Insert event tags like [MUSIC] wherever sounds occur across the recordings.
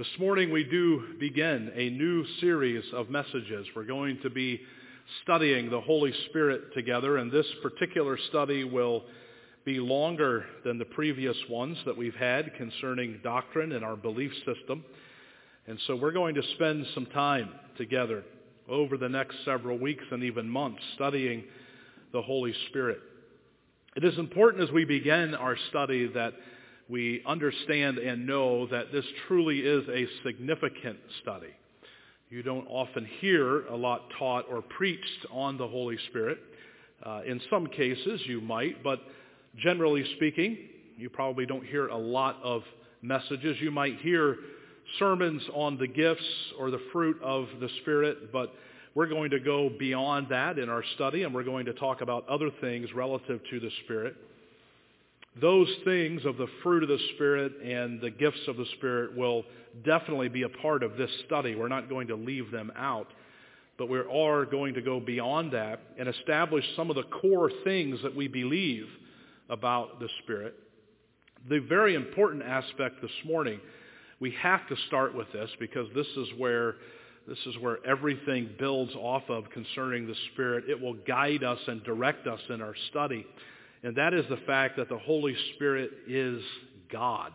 This morning we do begin a new series of messages. We're going to be studying the Holy Spirit together, and this particular study will be longer than the previous ones that we've had concerning doctrine and our belief system. And so we're going to spend some time together over the next several weeks and even months studying the Holy Spirit. It is important as we begin our study that we understand and know that this truly is a significant study. You don't often hear a lot taught or preached on the Holy Spirit. Uh, in some cases you might, but generally speaking, you probably don't hear a lot of messages. You might hear sermons on the gifts or the fruit of the Spirit, but we're going to go beyond that in our study, and we're going to talk about other things relative to the Spirit. Those things of the fruit of the Spirit and the gifts of the Spirit will definitely be a part of this study. We're not going to leave them out. But we are going to go beyond that and establish some of the core things that we believe about the Spirit. The very important aspect this morning, we have to start with this because this is where this is where everything builds off of concerning the Spirit. It will guide us and direct us in our study and that is the fact that the Holy Spirit is God.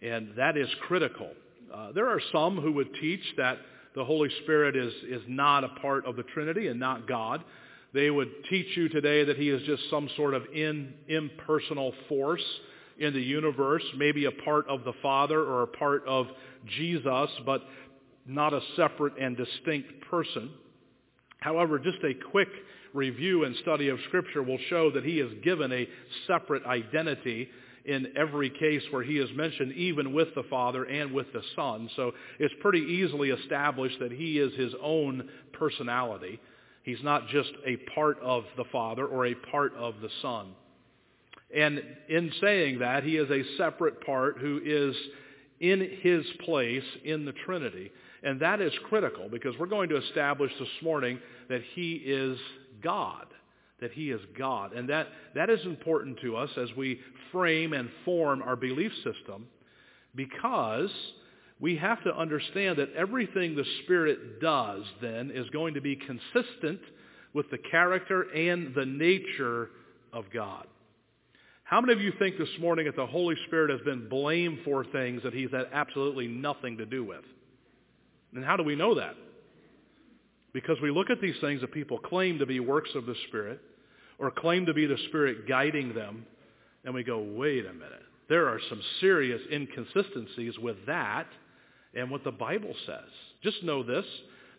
And that is critical. Uh, there are some who would teach that the Holy Spirit is, is not a part of the Trinity and not God. They would teach you today that he is just some sort of in, impersonal force in the universe, maybe a part of the Father or a part of Jesus, but not a separate and distinct person. However, just a quick review and study of Scripture will show that he is given a separate identity in every case where he is mentioned, even with the Father and with the Son. So it's pretty easily established that he is his own personality. He's not just a part of the Father or a part of the Son. And in saying that, he is a separate part who is in his place in the Trinity. And that is critical because we're going to establish this morning that he is God, that he is God. And that, that is important to us as we frame and form our belief system because we have to understand that everything the Spirit does then is going to be consistent with the character and the nature of God. How many of you think this morning that the Holy Spirit has been blamed for things that he's had absolutely nothing to do with? And how do we know that? Because we look at these things that people claim to be works of the Spirit or claim to be the Spirit guiding them, and we go, wait a minute. There are some serious inconsistencies with that and what the Bible says. Just know this.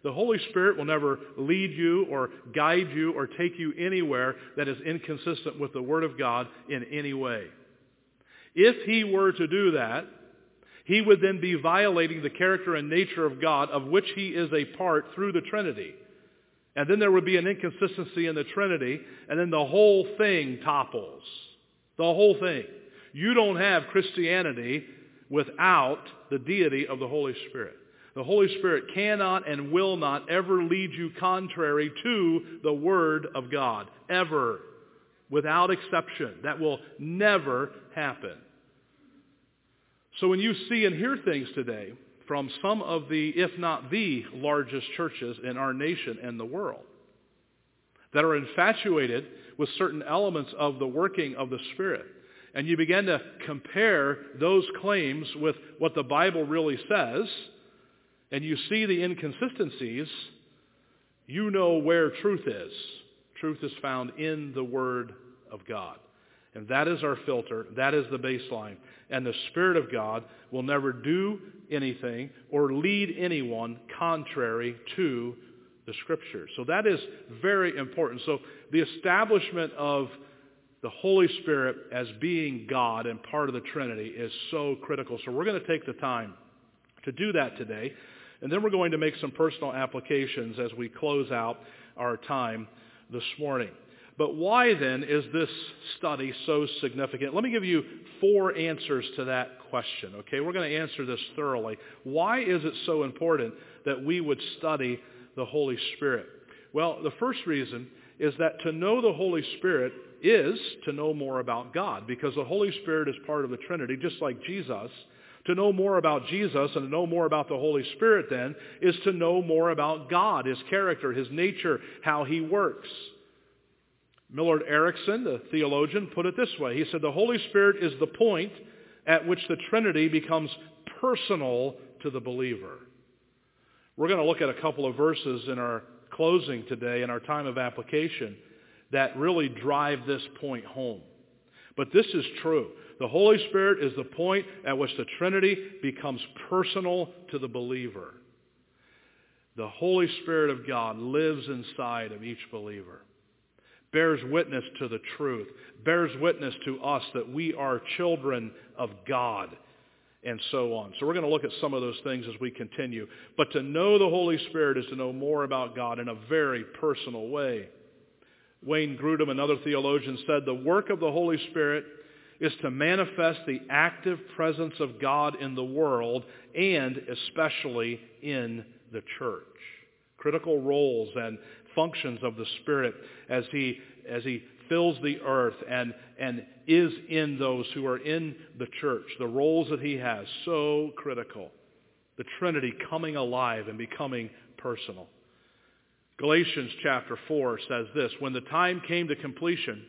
The Holy Spirit will never lead you or guide you or take you anywhere that is inconsistent with the Word of God in any way. If he were to do that, he would then be violating the character and nature of God of which he is a part through the Trinity. And then there would be an inconsistency in the Trinity, and then the whole thing topples. The whole thing. You don't have Christianity without the deity of the Holy Spirit. The Holy Spirit cannot and will not ever lead you contrary to the Word of God. Ever. Without exception. That will never happen. So when you see and hear things today from some of the, if not the largest churches in our nation and the world, that are infatuated with certain elements of the working of the Spirit, and you begin to compare those claims with what the Bible really says, and you see the inconsistencies, you know where truth is. Truth is found in the Word of God. And that is our filter. That is the baseline and the Spirit of God will never do anything or lead anyone contrary to the Scriptures. So that is very important. So the establishment of the Holy Spirit as being God and part of the Trinity is so critical. So we're going to take the time to do that today. And then we're going to make some personal applications as we close out our time this morning. But why then is this study so significant? Let me give you four answers to that question, okay? We're going to answer this thoroughly. Why is it so important that we would study the Holy Spirit? Well, the first reason is that to know the Holy Spirit is to know more about God because the Holy Spirit is part of the Trinity, just like Jesus. To know more about Jesus and to know more about the Holy Spirit then is to know more about God, his character, his nature, how he works. Millard Erickson, the theologian, put it this way. He said, the Holy Spirit is the point at which the Trinity becomes personal to the believer. We're going to look at a couple of verses in our closing today in our time of application that really drive this point home. But this is true. The Holy Spirit is the point at which the Trinity becomes personal to the believer. The Holy Spirit of God lives inside of each believer bears witness to the truth, bears witness to us that we are children of God, and so on. So we're going to look at some of those things as we continue. But to know the Holy Spirit is to know more about God in a very personal way. Wayne Grudem, another theologian, said the work of the Holy Spirit is to manifest the active presence of God in the world and especially in the church. Critical roles and functions of the Spirit as he, as he fills the earth and, and is in those who are in the church. The roles that he has, so critical. The Trinity coming alive and becoming personal. Galatians chapter 4 says this, When the time came to completion,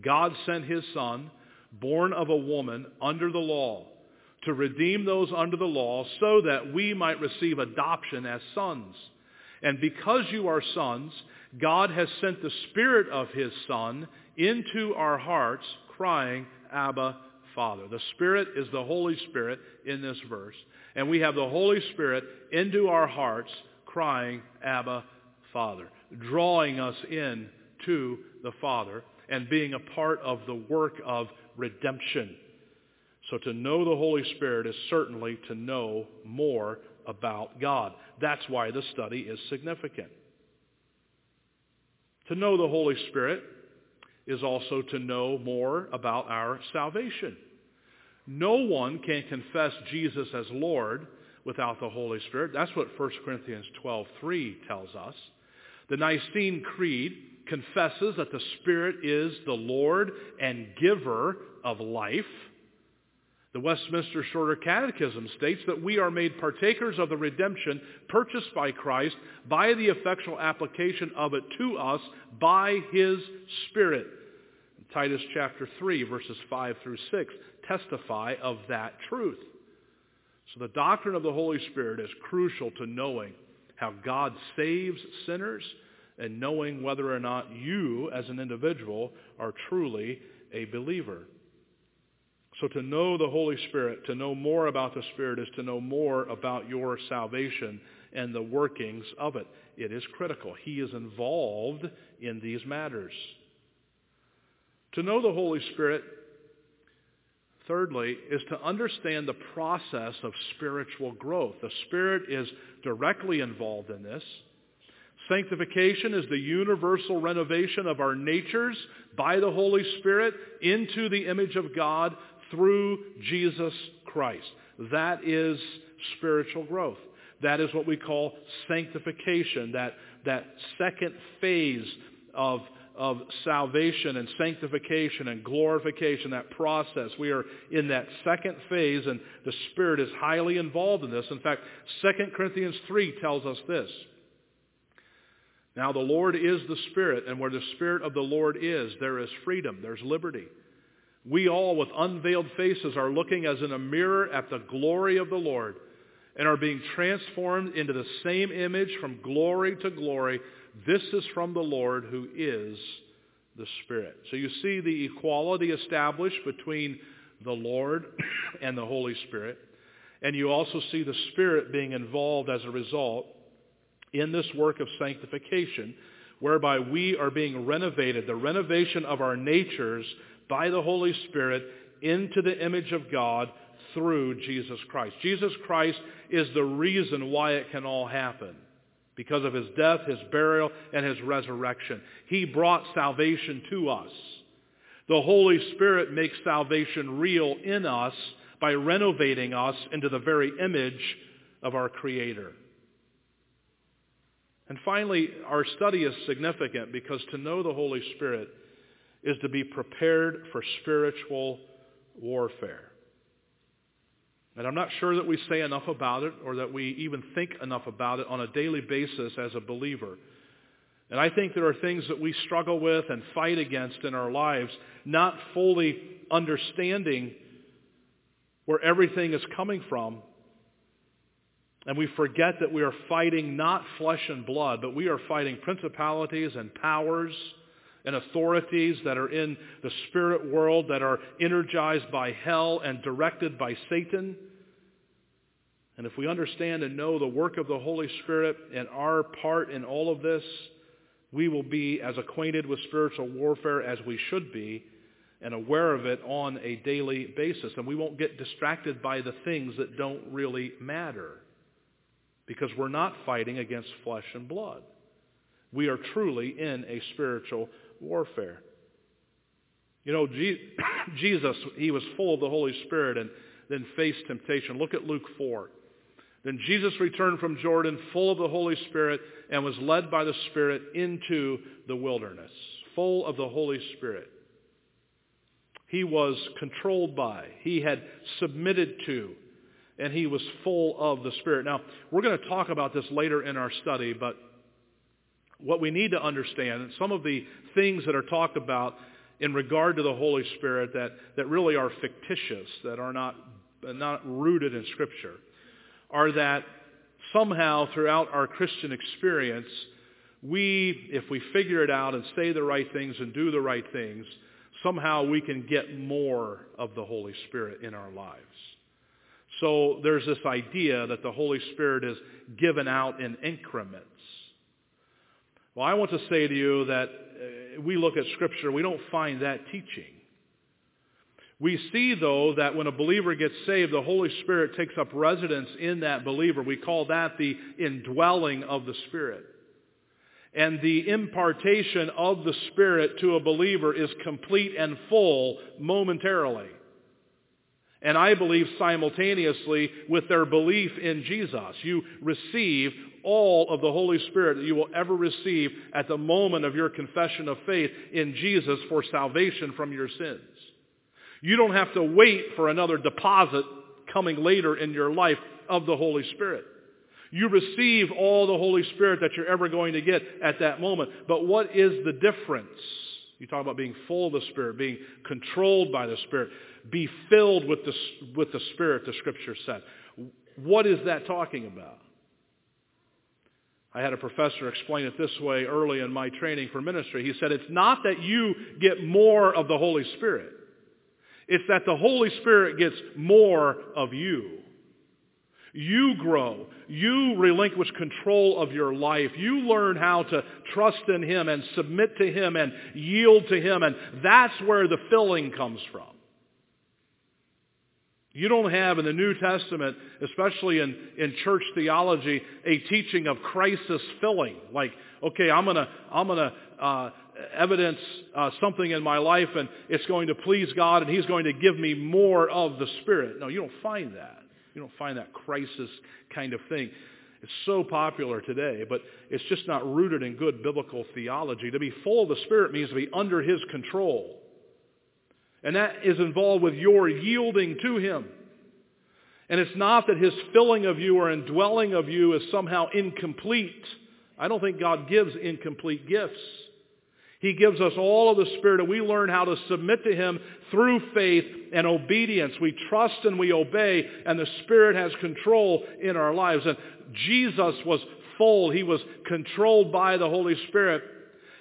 God sent his Son, born of a woman under the law, to redeem those under the law so that we might receive adoption as sons. And because you are sons, God has sent the Spirit of his Son into our hearts, crying, Abba, Father. The Spirit is the Holy Spirit in this verse. And we have the Holy Spirit into our hearts, crying, Abba, Father, drawing us in to the Father and being a part of the work of redemption. So to know the Holy Spirit is certainly to know more about God. That's why the study is significant. To know the Holy Spirit is also to know more about our salvation. No one can confess Jesus as Lord without the Holy Spirit. That's what 1 Corinthians 12:3 tells us. The Nicene Creed confesses that the Spirit is the Lord and giver of life. The Westminster Shorter Catechism states that we are made partakers of the redemption purchased by Christ by the effectual application of it to us by his Spirit. Titus chapter 3, verses 5 through 6 testify of that truth. So the doctrine of the Holy Spirit is crucial to knowing how God saves sinners and knowing whether or not you as an individual are truly a believer. So to know the Holy Spirit, to know more about the Spirit is to know more about your salvation and the workings of it. It is critical. He is involved in these matters. To know the Holy Spirit, thirdly, is to understand the process of spiritual growth. The Spirit is directly involved in this. Sanctification is the universal renovation of our natures by the Holy Spirit into the image of God through Jesus Christ. That is spiritual growth. That is what we call sanctification, that, that second phase of, of salvation and sanctification and glorification, that process. We are in that second phase, and the Spirit is highly involved in this. In fact, 2 Corinthians 3 tells us this. Now the Lord is the Spirit, and where the Spirit of the Lord is, there is freedom, there's liberty. We all, with unveiled faces, are looking as in a mirror at the glory of the Lord and are being transformed into the same image from glory to glory. This is from the Lord who is the Spirit. So you see the equality established between the Lord [COUGHS] and the Holy Spirit. And you also see the Spirit being involved as a result in this work of sanctification, whereby we are being renovated, the renovation of our natures by the Holy Spirit into the image of God through Jesus Christ. Jesus Christ is the reason why it can all happen. Because of his death, his burial, and his resurrection. He brought salvation to us. The Holy Spirit makes salvation real in us by renovating us into the very image of our Creator. And finally, our study is significant because to know the Holy Spirit is to be prepared for spiritual warfare. And I'm not sure that we say enough about it or that we even think enough about it on a daily basis as a believer. And I think there are things that we struggle with and fight against in our lives, not fully understanding where everything is coming from. And we forget that we are fighting not flesh and blood, but we are fighting principalities and powers and authorities that are in the spirit world that are energized by hell and directed by Satan. And if we understand and know the work of the Holy Spirit and our part in all of this, we will be as acquainted with spiritual warfare as we should be and aware of it on a daily basis. And we won't get distracted by the things that don't really matter because we're not fighting against flesh and blood. We are truly in a spiritual warfare. You know, [COUGHS] Jesus, he was full of the Holy Spirit and then faced temptation. Look at Luke 4. Then Jesus returned from Jordan full of the Holy Spirit and was led by the Spirit into the wilderness, full of the Holy Spirit. He was controlled by, he had submitted to, and he was full of the Spirit. Now, we're going to talk about this later in our study, but what we need to understand, and some of the things that are talked about in regard to the Holy Spirit that, that really are fictitious, that are not, not rooted in Scripture, are that somehow throughout our Christian experience, we, if we figure it out and say the right things and do the right things, somehow we can get more of the Holy Spirit in our lives. So there's this idea that the Holy Spirit is given out in increments. Well, I want to say to you that uh, we look at Scripture, we don't find that teaching. We see, though, that when a believer gets saved, the Holy Spirit takes up residence in that believer. We call that the indwelling of the Spirit. And the impartation of the Spirit to a believer is complete and full momentarily. And I believe simultaneously with their belief in Jesus. You receive all of the Holy Spirit that you will ever receive at the moment of your confession of faith in Jesus for salvation from your sins. You don't have to wait for another deposit coming later in your life of the Holy Spirit. You receive all the Holy Spirit that you're ever going to get at that moment. But what is the difference? You talk about being full of the Spirit, being controlled by the Spirit, be filled with the, with the Spirit, the Scripture said. What is that talking about? I had a professor explain it this way early in my training for ministry. He said, it's not that you get more of the Holy Spirit. It's that the Holy Spirit gets more of you. You grow. You relinquish control of your life. You learn how to trust in Him and submit to Him and yield to Him. And that's where the filling comes from. You don't have in the New Testament, especially in, in church theology, a teaching of crisis filling. Like, okay, I'm gonna, I'm gonna uh, evidence uh, something in my life, and it's going to please God, and He's going to give me more of the Spirit. No, you don't find that. You don't find that crisis kind of thing. It's so popular today, but it's just not rooted in good biblical theology. To be full of the Spirit means to be under His control. And that is involved with your yielding to Him. And it's not that His filling of you or indwelling of you is somehow incomplete. I don't think God gives incomplete gifts. He gives us all of the Spirit, and we learn how to submit to Him through faith and obedience. We trust and we obey, and the Spirit has control in our lives. And Jesus was full. He was controlled by the Holy Spirit.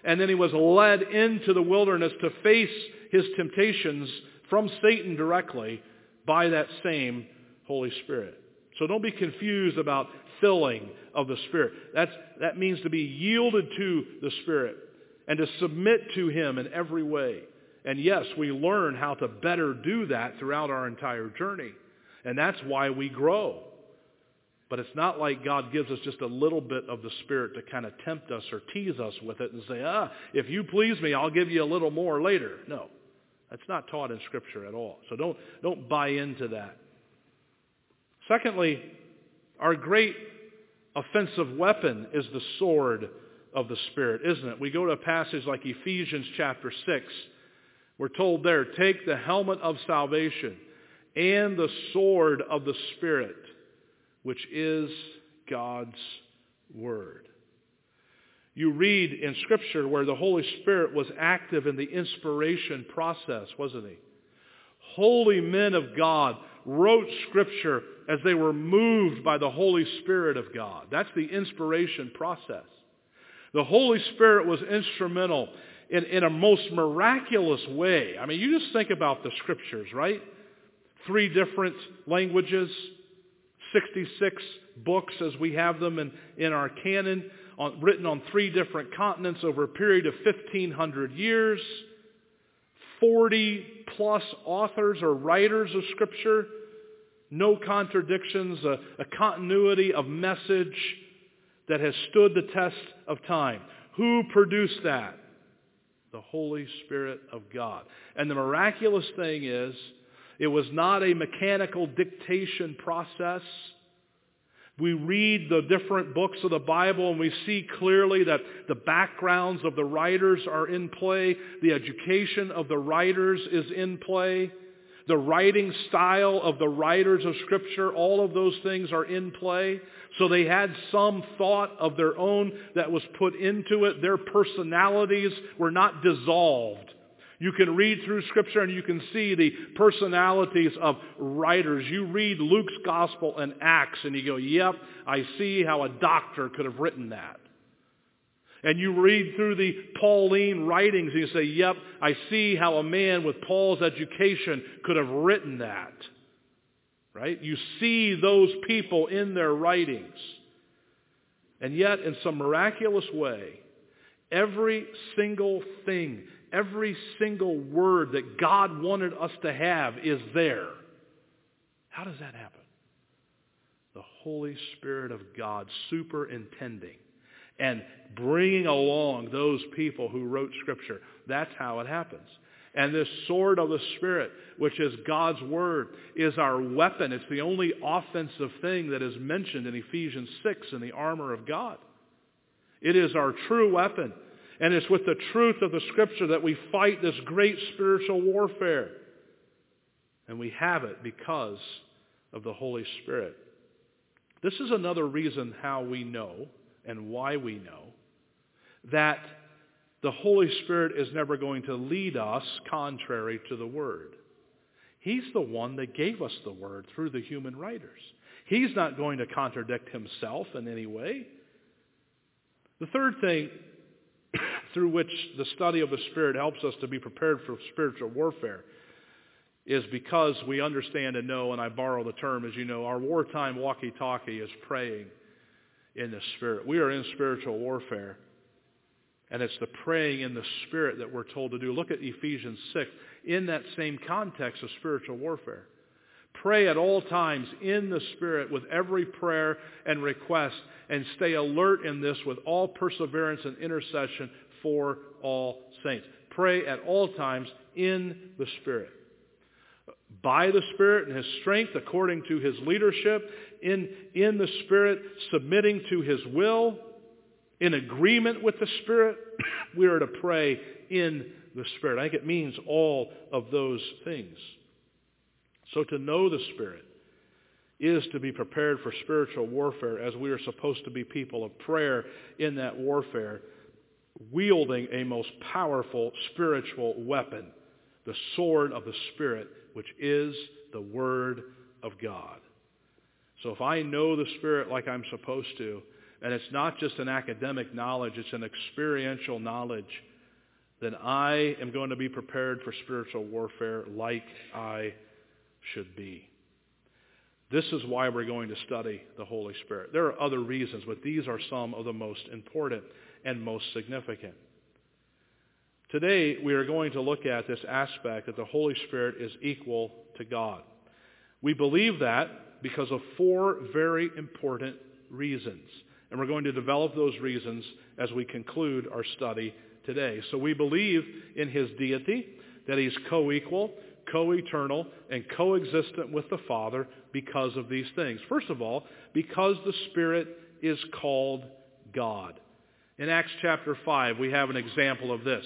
And then he was led into the wilderness to face his temptations from Satan directly by that same Holy Spirit. So don't be confused about filling of the Spirit. That's, that means to be yielded to the Spirit and to submit to him in every way. And yes, we learn how to better do that throughout our entire journey. And that's why we grow. But it's not like God gives us just a little bit of the Spirit to kind of tempt us or tease us with it and say, ah, if you please me, I'll give you a little more later. No. That's not taught in Scripture at all. So don't, don't buy into that. Secondly, our great offensive weapon is the sword of the Spirit, isn't it? We go to a passage like Ephesians chapter 6. We're told there, take the helmet of salvation and the sword of the Spirit, which is God's Word. You read in Scripture where the Holy Spirit was active in the inspiration process, wasn't he? Holy men of God wrote Scripture as they were moved by the Holy Spirit of God. That's the inspiration process. The Holy Spirit was instrumental in, in a most miraculous way. I mean, you just think about the Scriptures, right? Three different languages, 66 books as we have them in, in our canon on, written on three different continents over a period of 1,500 years. 40 plus authors or writers of Scripture. No contradictions, a, a continuity of message that has stood the test of time. Who produced that? The Holy Spirit of God. And the miraculous thing is, it was not a mechanical dictation process. We read the different books of the Bible and we see clearly that the backgrounds of the writers are in play. The education of the writers is in play. The writing style of the writers of Scripture, all of those things are in play. So they had some thought of their own that was put into it. Their personalities were not dissolved. You can read through Scripture and you can see the personalities of writers. You read Luke's Gospel and Acts and you go, yep, I see how a doctor could have written that. And you read through the Pauline writings and you say, yep, I see how a man with Paul's education could have written that. Right? You see those people in their writings. And yet, in some miraculous way, every single thing Every single word that God wanted us to have is there. How does that happen? The Holy Spirit of God superintending and bringing along those people who wrote Scripture. That's how it happens. And this sword of the Spirit, which is God's Word, is our weapon. It's the only offensive thing that is mentioned in Ephesians 6 in the armor of God. It is our true weapon. And it's with the truth of the Scripture that we fight this great spiritual warfare. And we have it because of the Holy Spirit. This is another reason how we know and why we know that the Holy Spirit is never going to lead us contrary to the Word. He's the one that gave us the Word through the human writers. He's not going to contradict himself in any way. The third thing through which the study of the Spirit helps us to be prepared for spiritual warfare is because we understand and know, and I borrow the term, as you know, our wartime walkie-talkie is praying in the Spirit. We are in spiritual warfare, and it's the praying in the Spirit that we're told to do. Look at Ephesians 6 in that same context of spiritual warfare. Pray at all times in the Spirit with every prayer and request, and stay alert in this with all perseverance and intercession for all saints. Pray at all times in the Spirit. By the Spirit and His strength according to His leadership, in, in the Spirit, submitting to His will, in agreement with the Spirit, [COUGHS] we are to pray in the Spirit. I think it means all of those things. So to know the Spirit is to be prepared for spiritual warfare as we are supposed to be people of prayer in that warfare wielding a most powerful spiritual weapon, the sword of the Spirit, which is the Word of God. So if I know the Spirit like I'm supposed to, and it's not just an academic knowledge, it's an experiential knowledge, then I am going to be prepared for spiritual warfare like I should be. This is why we're going to study the Holy Spirit. There are other reasons, but these are some of the most important and most significant. Today, we are going to look at this aspect that the Holy Spirit is equal to God. We believe that because of four very important reasons. And we're going to develop those reasons as we conclude our study today. So we believe in his deity, that he's co-equal, co-eternal, and co-existent with the Father because of these things. First of all, because the Spirit is called God. In Acts chapter 5, we have an example of this.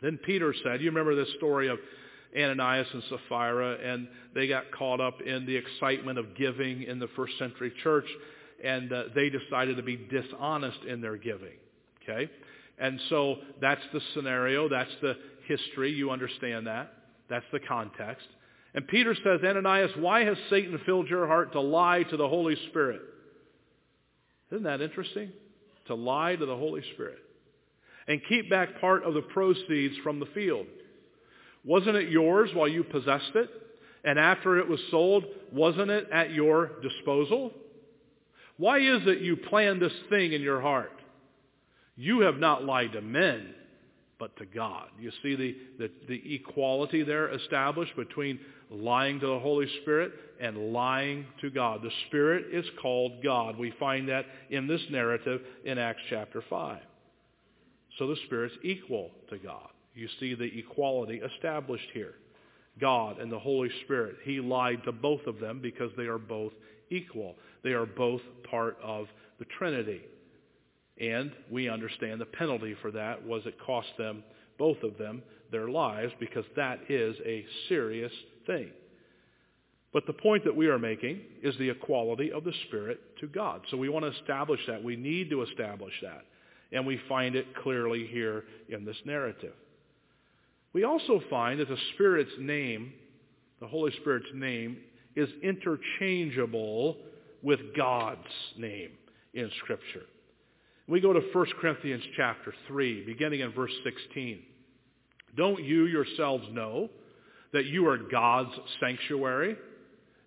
Then Peter said, you remember this story of Ananias and Sapphira, and they got caught up in the excitement of giving in the first century church, and uh, they decided to be dishonest in their giving. Okay? And so that's the scenario. That's the history. You understand that. That's the context. And Peter says, Ananias, why has Satan filled your heart to lie to the Holy Spirit? Isn't that interesting? To lie to the Holy Spirit. And keep back part of the proceeds from the field. Wasn't it yours while you possessed it? And after it was sold, wasn't it at your disposal? Why is it you planned this thing in your heart? You have not lied to men, but to God. You see the, the, the, equality there established between lying to the Holy Spirit and lying to God. The Spirit is called God. We find that in this narrative in Acts chapter 5. So the Spirit's equal to God. You see the equality established here. God and the Holy Spirit. He lied to both of them because they are both equal. They are both part of the Trinity. And we understand the penalty for that was it cost them, both of them, their lives because that is a serious thing. But the point that we are making is the equality of the Spirit to God. So we want to establish that. We need to establish that. And we find it clearly here in this narrative. We also find that the Spirit's name, the Holy Spirit's name, is interchangeable with God's name in Scripture. We go to 1 Corinthians chapter 3, beginning in verse 16. Don't you yourselves know that you are God's sanctuary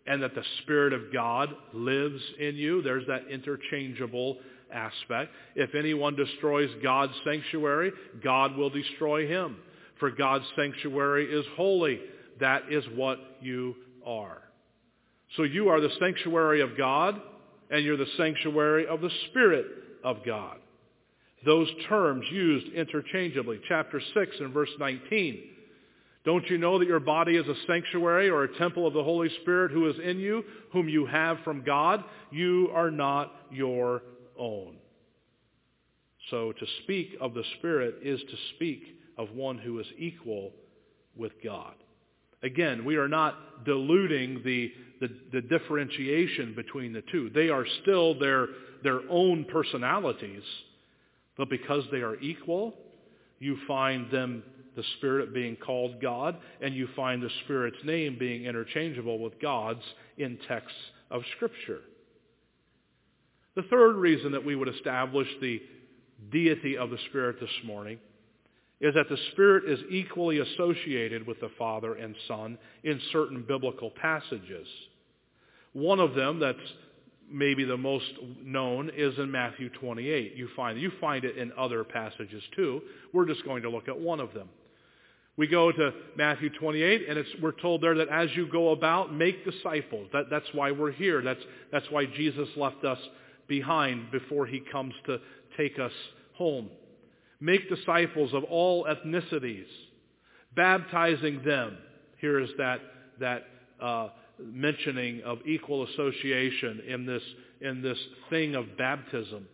and that the Spirit of God lives in you? There's that interchangeable aspect. If anyone destroys God's sanctuary, God will destroy him. For God's sanctuary is holy. That is what you are. So you are the sanctuary of God, and you're the sanctuary of the Spirit of God. Those terms used interchangeably. Chapter 6 and verse 19. Don't you know that your body is a sanctuary or a temple of the Holy Spirit who is in you, whom you have from God? You are not your own. So to speak of the Spirit is to speak of one who is equal with God. Again, we are not diluting the, the, the, differentiation between the two. They are still their, their own personalities, but because they are equal, you find them, the Spirit being called God, and you find the Spirit's name being interchangeable with God's in texts of Scripture. The third reason that we would establish the deity of the Spirit this morning is that the Spirit is equally associated with the Father and Son in certain biblical passages. One of them that's maybe the most known is in Matthew 28. You find, you find it in other passages too. We're just going to look at one of them. We go to Matthew 28, and we're told there that as you go about, make disciples. That, that's why we're here. That's, that's why Jesus left us behind before he comes to take us home. Make disciples of all ethnicities, baptizing them. Here is that, that uh, mentioning of equal association in this, in this thing of baptism.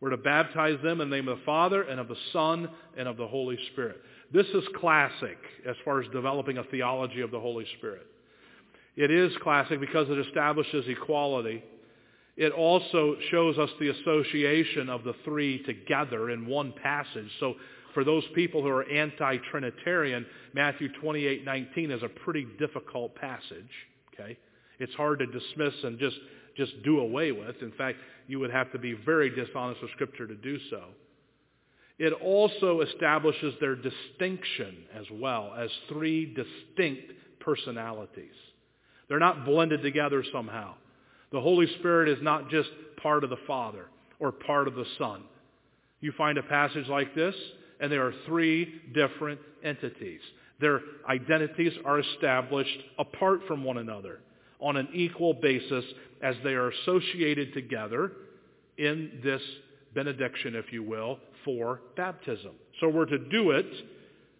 We're to baptize them in the name of the Father and of the Son and of the Holy Spirit. This is classic as far as developing a theology of the Holy Spirit. It is classic because it establishes equality it also shows us the association of the three together in one passage. So for those people who are anti-Trinitarian, Matthew 28:19 is a pretty difficult passage. Okay, it's hard to dismiss and just just do away with. In fact, you would have to be very dishonest with Scripture to do so. It also establishes their distinction as well as three distinct personalities. They're not blended together somehow. The Holy Spirit is not just part of the Father or part of the Son. You find a passage like this, and there are three different entities. Their identities are established apart from one another on an equal basis as they are associated together in this benediction, if you will, for baptism. So we're to do it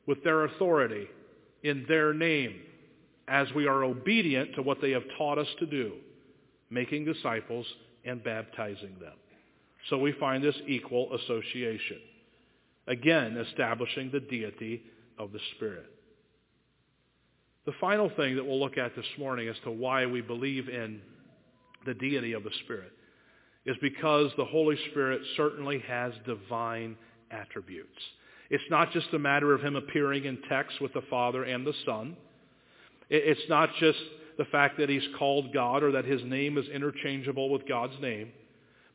with their authority, in their name, as we are obedient to what they have taught us to do making disciples, and baptizing them. So we find this equal association. Again, establishing the deity of the Spirit. The final thing that we'll look at this morning as to why we believe in the deity of the Spirit is because the Holy Spirit certainly has divine attributes. It's not just a matter of him appearing in text with the Father and the Son. It's not just the fact that he's called God or that his name is interchangeable with God's name.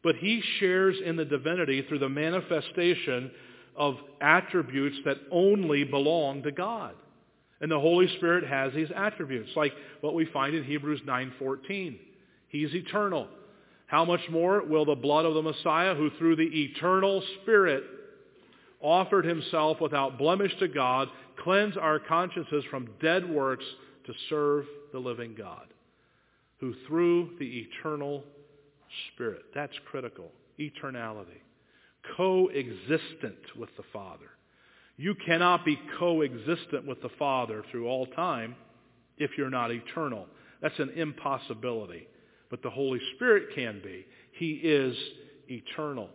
But he shares in the divinity through the manifestation of attributes that only belong to God. And the Holy Spirit has these attributes, like what we find in Hebrews 9.14. He's eternal. How much more will the blood of the Messiah, who through the eternal Spirit offered himself without blemish to God, cleanse our consciences from dead works to serve the living God, who through the eternal Spirit, that's critical, eternality, coexistent with the Father. You cannot be coexistent with the Father through all time if you're not eternal. That's an impossibility. But the Holy Spirit can be. He is eternal.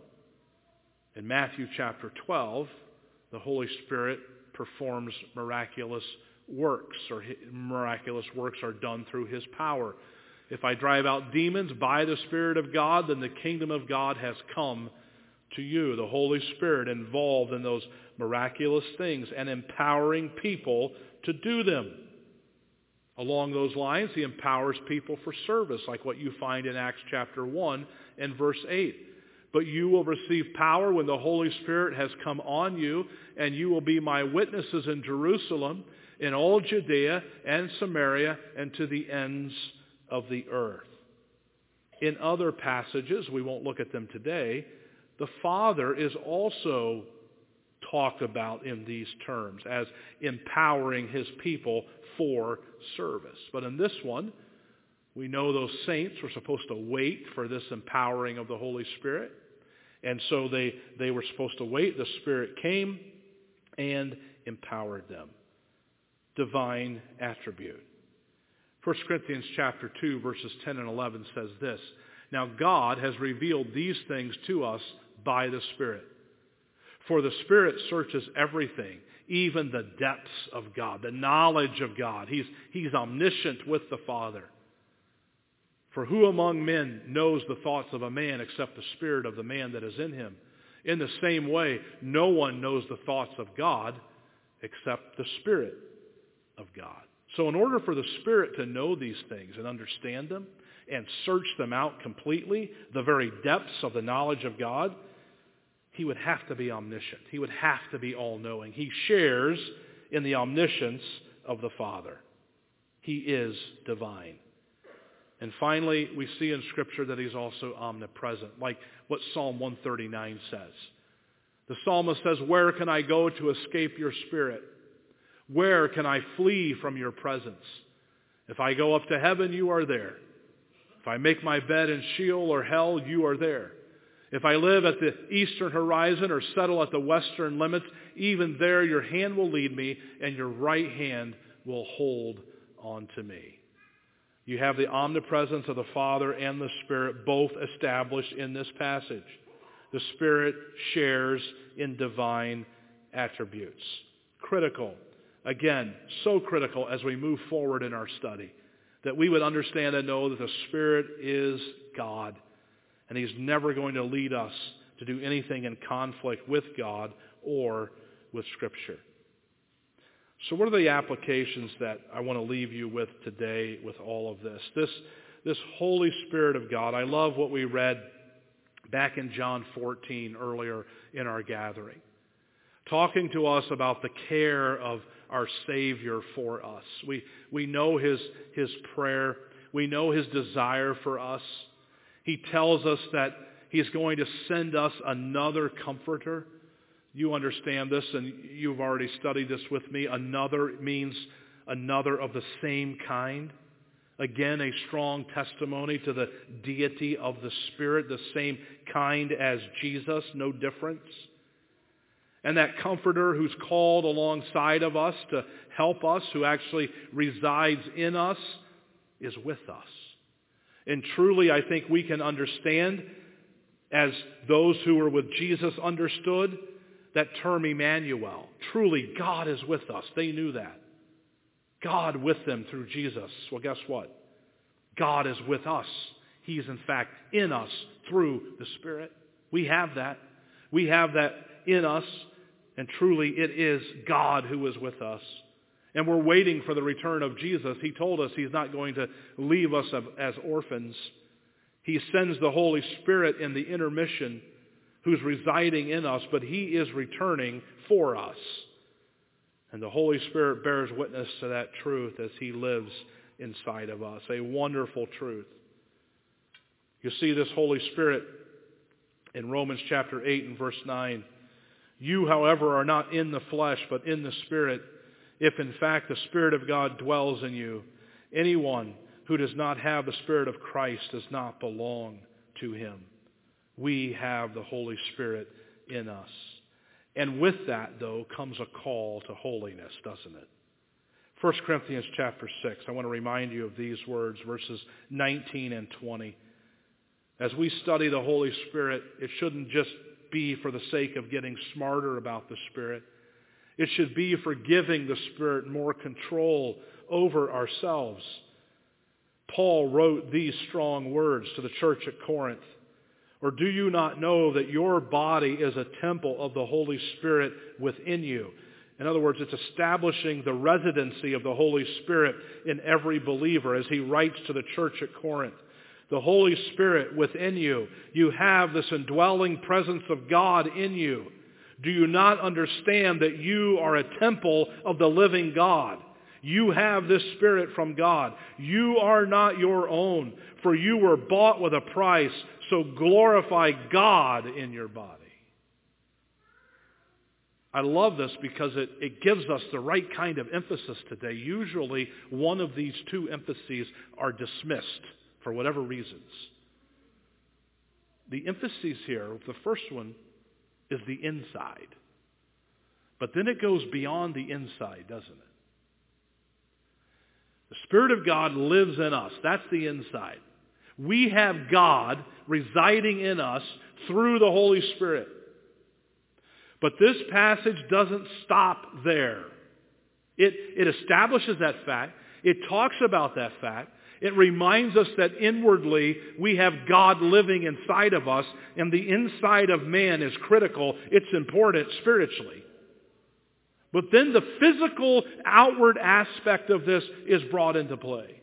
In Matthew chapter 12, the Holy Spirit performs miraculous works, or miraculous works are done through his power. If I drive out demons by the Spirit of God, then the kingdom of God has come to you. The Holy Spirit involved in those miraculous things and empowering people to do them. Along those lines, he empowers people for service, like what you find in Acts chapter 1 and verse 8. But you will receive power when the Holy Spirit has come on you, and you will be my witnesses in Jerusalem, in all Judea and Samaria, and to the ends of the earth. In other passages, we won't look at them today, the Father is also talked about in these terms as empowering his people for service. But in this one, we know those saints were supposed to wait for this empowering of the Holy Spirit. And so they, they were supposed to wait. The Spirit came and empowered them. Divine attribute. 1 Corinthians chapter 2 verses 10 and 11 says this, Now God has revealed these things to us by the Spirit. For the Spirit searches everything, even the depths of God, the knowledge of God. He's, he's omniscient with the Father. For who among men knows the thoughts of a man except the spirit of the man that is in him? In the same way, no one knows the thoughts of God except the Spirit of God. So in order for the Spirit to know these things and understand them and search them out completely, the very depths of the knowledge of God, he would have to be omniscient. He would have to be all-knowing. He shares in the omniscience of the Father. He is divine. And finally, we see in Scripture that he's also omnipresent, like what Psalm 139 says. The psalmist says, Where can I go to escape your spirit? Where can I flee from your presence? If I go up to heaven, you are there. If I make my bed in Sheol or hell, you are there. If I live at the eastern horizon or settle at the western limits, even there your hand will lead me and your right hand will hold on to me. You have the omnipresence of the Father and the Spirit both established in this passage. The Spirit shares in divine attributes. Critical. Again, so critical as we move forward in our study that we would understand and know that the Spirit is God and he's never going to lead us to do anything in conflict with God or with Scripture. So what are the applications that I want to leave you with today with all of this? This, this Holy Spirit of God, I love what we read back in John 14 earlier in our gathering. Talking to us about the care of our Savior for us. We, we know his, his prayer. We know his desire for us. He tells us that he's going to send us another comforter. You understand this, and you've already studied this with me. Another means another of the same kind. Again, a strong testimony to the deity of the Spirit, the same kind as Jesus, no difference. And that comforter who's called alongside of us to help us, who actually resides in us, is with us. And truly, I think we can understand, as those who were with Jesus understood, that term Emmanuel. Truly, God is with us. They knew that. God with them through Jesus. Well, guess what? God is with us. He is in fact in us through the Spirit. We have that. We have that in us, and truly it is God who is with us. And we're waiting for the return of Jesus. He told us he's not going to leave us as orphans. He sends the Holy Spirit in the intermission who's residing in us, but he is returning for us. And the Holy Spirit bears witness to that truth as he lives inside of us. A wonderful truth. You see this Holy Spirit in Romans chapter 8 and verse 9. You, however, are not in the flesh, but in the Spirit, if in fact the Spirit of God dwells in you. Anyone who does not have the Spirit of Christ does not belong to him. We have the Holy Spirit in us. And with that, though, comes a call to holiness, doesn't it? 1 Corinthians chapter 6. I want to remind you of these words, verses 19 and 20. As we study the Holy Spirit, it shouldn't just be for the sake of getting smarter about the Spirit. It should be for giving the Spirit more control over ourselves. Paul wrote these strong words to the church at Corinth. Or do you not know that your body is a temple of the Holy Spirit within you? In other words, it's establishing the residency of the Holy Spirit in every believer as he writes to the church at Corinth. The Holy Spirit within you. You have this indwelling presence of God in you. Do you not understand that you are a temple of the living God? You have this Spirit from God. You are not your own, for you were bought with a price, so glorify God in your body. I love this because it, it gives us the right kind of emphasis today. Usually one of these two emphases are dismissed for whatever reasons. The emphasis here, the first one, is the inside. But then it goes beyond the inside, doesn't it? The Spirit of God lives in us. That's the inside. We have God residing in us through the Holy Spirit. But this passage doesn't stop there. It, it establishes that fact. It talks about that fact. It reminds us that inwardly we have God living inside of us, and the inside of man is critical. It's important spiritually. But then the physical outward aspect of this is brought into play,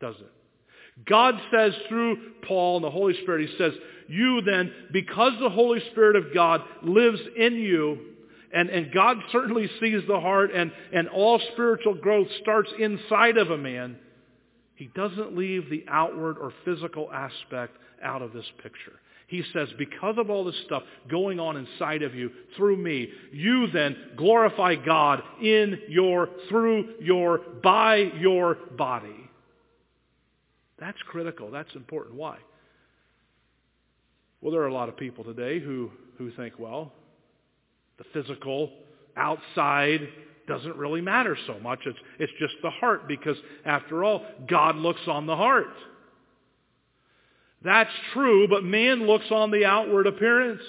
does it? God says through Paul and the Holy Spirit, he says, you then, because the Holy Spirit of God lives in you, and, and God certainly sees the heart, and, and all spiritual growth starts inside of a man, he doesn't leave the outward or physical aspect out of this picture. He says, because of all this stuff going on inside of you through me, you then glorify God in your, through your, by your body. That's critical. That's important. Why? Well, there are a lot of people today who, who think, well, the physical, outside, doesn't really matter so much. It's, it's just the heart because, after all, God looks on the heart. That's true, but man looks on the outward appearance.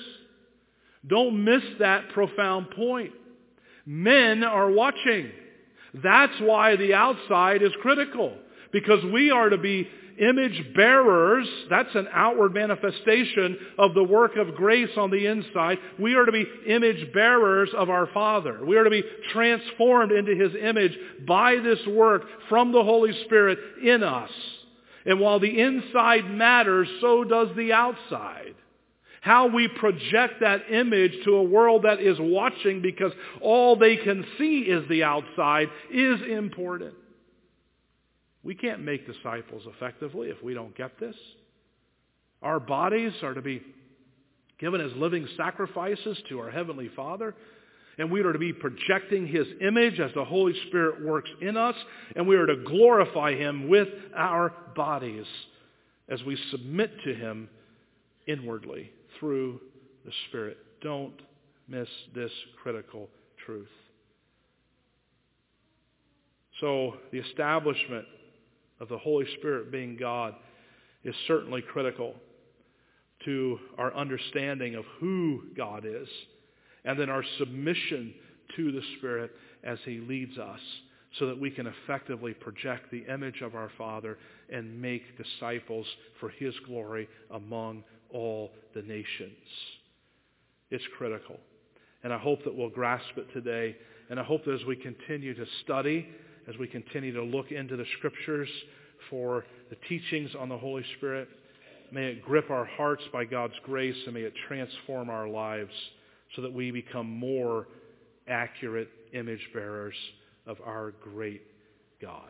Don't miss that profound point. Men are watching. That's why the outside is critical. Because we are to be image bearers. That's an outward manifestation of the work of grace on the inside. We are to be image bearers of our Father. We are to be transformed into his image by this work from the Holy Spirit in us. And while the inside matters, so does the outside. How we project that image to a world that is watching because all they can see is the outside is important. We can't make disciples effectively if we don't get this. Our bodies are to be given as living sacrifices to our Heavenly Father. And we are to be projecting His image as the Holy Spirit works in us. And we are to glorify Him with our bodies as we submit to Him inwardly through the Spirit. Don't miss this critical truth. So the establishment of the Holy Spirit being God is certainly critical to our understanding of who God is and then our submission to the Spirit as he leads us so that we can effectively project the image of our Father and make disciples for his glory among all the nations. It's critical. And I hope that we'll grasp it today. And I hope that as we continue to study, as we continue to look into the Scriptures for the teachings on the Holy Spirit, may it grip our hearts by God's grace and may it transform our lives so that we become more accurate image bearers of our great God.